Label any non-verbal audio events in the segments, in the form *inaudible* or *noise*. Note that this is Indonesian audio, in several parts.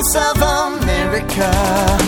voice of America.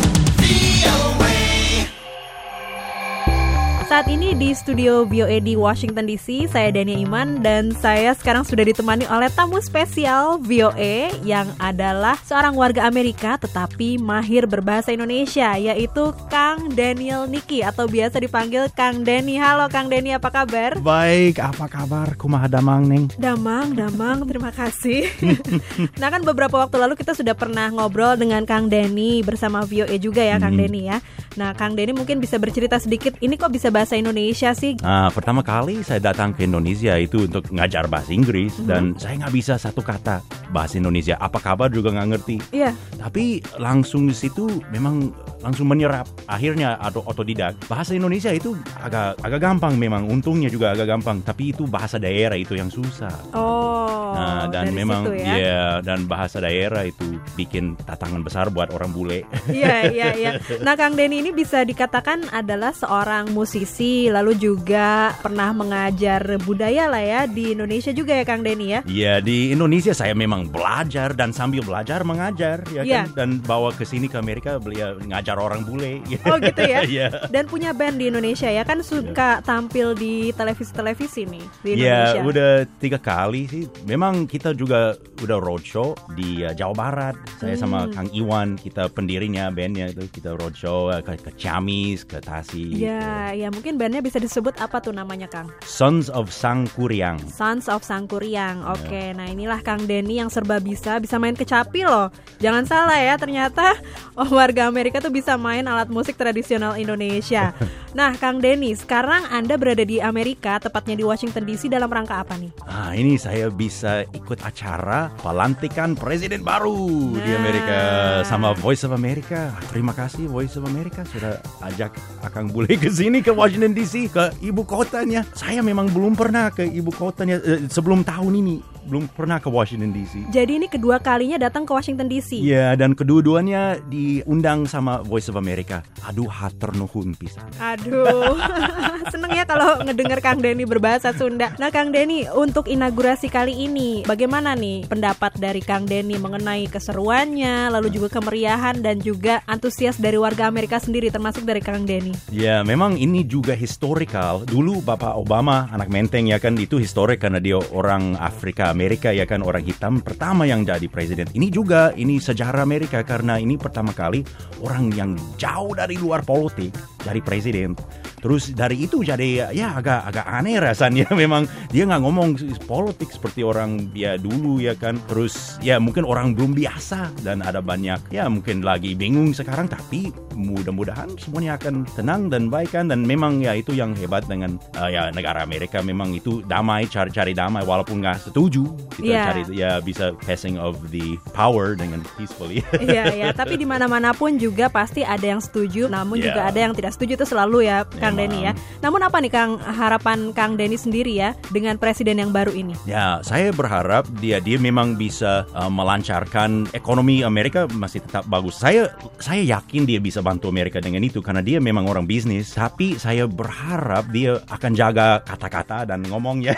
Saat ini di studio BioE di Washington DC, saya Dania Iman dan saya sekarang sudah ditemani oleh tamu spesial BioE yang adalah seorang warga Amerika tetapi mahir berbahasa Indonesia yaitu Kang Daniel Niki atau biasa dipanggil Kang Denny. Halo Kang Denny, apa kabar? Baik, apa kabar? Kumaha damang, Neng? Damang, damang, terima kasih. *laughs* nah kan beberapa waktu lalu kita sudah pernah ngobrol dengan Kang Denny bersama VOE juga ya Kang Hmm. Denny ya. Nah Kang Denny mungkin bisa bercerita sedikit, ini kok bisa bahasa Indonesia sih? Nah, pertama kali saya datang ke Indonesia itu untuk ngajar bahasa Inggris dan saya nggak bisa satu kata bahasa Indonesia. Apa kabar juga nggak ngerti. Iya. Tapi langsung di situ memang langsung menyerap. Akhirnya atau otodidak. Bahasa Indonesia itu agak agak gampang memang. Untungnya juga agak gampang. Tapi itu bahasa daerah itu yang susah. Oh. Nah, dan memang situ ya. ya dan bahasa daerah itu bikin tantangan besar buat orang bule. *laughs* Iya, iya, iya. Nah, Kang Denny ini bisa dikatakan adalah seorang musisi, lalu juga pernah mengajar budaya lah ya di Indonesia juga ya Kang Denny ya. Iya di Indonesia saya memang belajar dan sambil belajar mengajar ya Iya. kan dan bawa ke sini ke Amerika beliau ngajar orang bule. *laughs* Oh gitu ya. Iya. Dan punya band di Indonesia ya kan suka tampil di televisi-televisi nih di Indonesia. Ya udah tiga kali sih. Memang kita juga udah roadshow di uh, Jawa Barat. Saya sama Hmm. Kang Iwan kita pendirinya bandnya itu kita roadshow uh, ke, ke Ciamis, ke Tasik. Ya, ya mungkin bandnya bisa disebut apa tuh namanya Kang? Sons of Sang Kuryang. Sons of Sangkuriang. Ya. Oke, nah inilah Kang Denny yang serba bisa, bisa main kecapi loh. Jangan salah ya, ternyata oh, *laughs* warga Amerika tuh bisa main alat musik tradisional Indonesia. *laughs* Nah, Kang Denny, sekarang Anda berada di Amerika, tepatnya di Washington DC dalam rangka apa nih? Ah, ini saya bisa ikut acara pelantikan presiden baru di Nah. Amerika sama Voice of America. Terima kasih Voice of America sudah ajak Akang Bule ke sini ke Washington DC ke ibu kotanya. Saya memang belum pernah ke ibu kotanya eh, sebelum tahun ini belum pernah ke Washington DC. Jadi ini kedua kalinya datang ke Washington DC. Iya, dan kedua-duanya diundang sama Voice of America. Aduh, hater nuhun pisan. Aduh, *laughs* seneng ya kalau ngedenger Kang Denny berbahasa Sunda. Nah, Kang Denny, untuk inaugurasi kali ini, bagaimana nih pendapat dari Kang Denny mengenai keseruannya, lalu juga kemeriahan dan juga antusias dari warga Amerika sendiri, termasuk dari Kang Denny? Ya, memang ini juga historical. Dulu Bapak Obama, anak menteng ya kan, itu historik karena dia orang Afrika Amerika ya kan, orang hitam pertama yang jadi presiden. Ini juga, ini sejarah Amerika karena ini pertama kali orang yang jauh dari luar politik jadi presiden. Terus dari itu jadi ya agak agak aneh rasanya *laughs* memang dia nggak ngomong politik seperti orang dia dulu ya kan. Terus ya mungkin orang belum biasa dan ada banyak ya mungkin lagi bingung sekarang tapi mudah-mudahan semuanya akan tenang dan baik kan dan memang ya itu yang hebat dengan uh, ya negara Amerika memang itu damai cari-cari damai walaupun nggak setuju kita Iya. cari ya bisa passing of the power dengan peacefully. *laughs* Iya ya, tapi di mana-mana pun juga pasti ada yang setuju, namun Ya. juga ada yang tidak setuju itu selalu ya, Kang. Denny ya. Namun apa nih Kang harapan Kang Denny sendiri ya dengan presiden yang baru ini? Ya, saya berharap dia dia memang bisa uh, melancarkan ekonomi Amerika masih tetap bagus. Saya saya yakin dia bisa bantu Amerika dengan itu karena dia memang orang bisnis. Tapi saya berharap dia akan jaga kata-kata dan ngomongnya.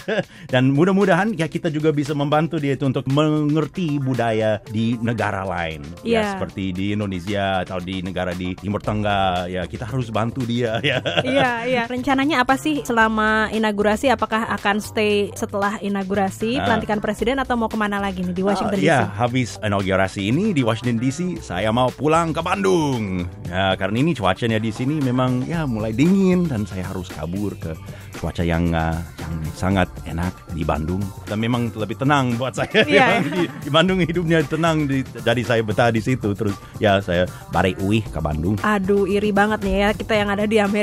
*laughs* dan mudah-mudahan ya kita juga bisa membantu dia itu untuk mengerti budaya di negara lain. Iya. Ya seperti di Indonesia atau di negara di Timur Tengah. Ya kita harus bantu dia ya. iya, iya. Rencananya apa sih selama inaugurasi? Apakah akan stay setelah inaugurasi Ah. pelantikan presiden atau mau ke mana lagi nih di Washington Ah, DC? Ya, habis inaugurasi ini di Washington DC, saya mau pulang ke Bandung. Ya, karena ini cuacanya di sini memang ya mulai dingin dan saya harus kabur ke cuaca yang uh, yang sangat enak di Bandung. Dan memang lebih tenang buat saya. Iya. Memang *laughs* di, di Bandung hidupnya tenang, di- jadi saya betah di situ. Terus ya saya balik uih ke Bandung. Aduh, iri banget nih ya kita yang ada di Amerika.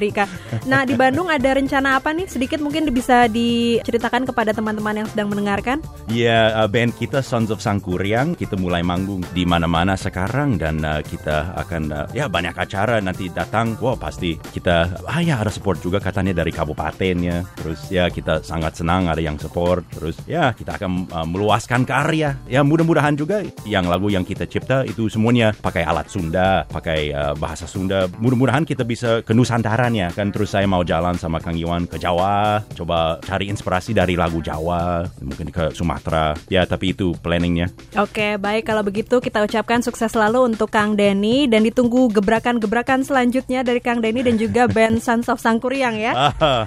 Nah, di Bandung ada rencana apa nih? Sedikit mungkin bisa diceritakan kepada teman-teman yang sedang mendengarkan. Ya, uh, band kita Sons of Sangkuriang kita mulai manggung di mana-mana sekarang dan uh, kita akan uh, ya banyak acara nanti datang. Wah, pasti kita ah ya ada support juga katanya dari kabupatennya. Terus ya kita sangat senang ada yang support. Terus ya kita akan uh, meluaskan karya. Ya mudah-mudahan juga yang lagu yang kita cipta itu semuanya pakai alat Sunda, pakai uh, bahasa Sunda. Mudah-mudahan kita bisa ke Nusantara liburannya kan terus saya mau jalan sama Kang Iwan ke Jawa, coba cari inspirasi dari lagu Jawa, mungkin ke Sumatera. Ya, tapi itu planningnya. Oke, baik kalau begitu kita ucapkan sukses selalu untuk Kang Denny dan ditunggu gebrakan-gebrakan selanjutnya dari Kang Denny dan juga band Sons of Sangkuriang ya. *laughs* Ah.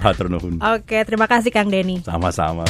Oke, terima kasih Kang Denny. Sama-sama.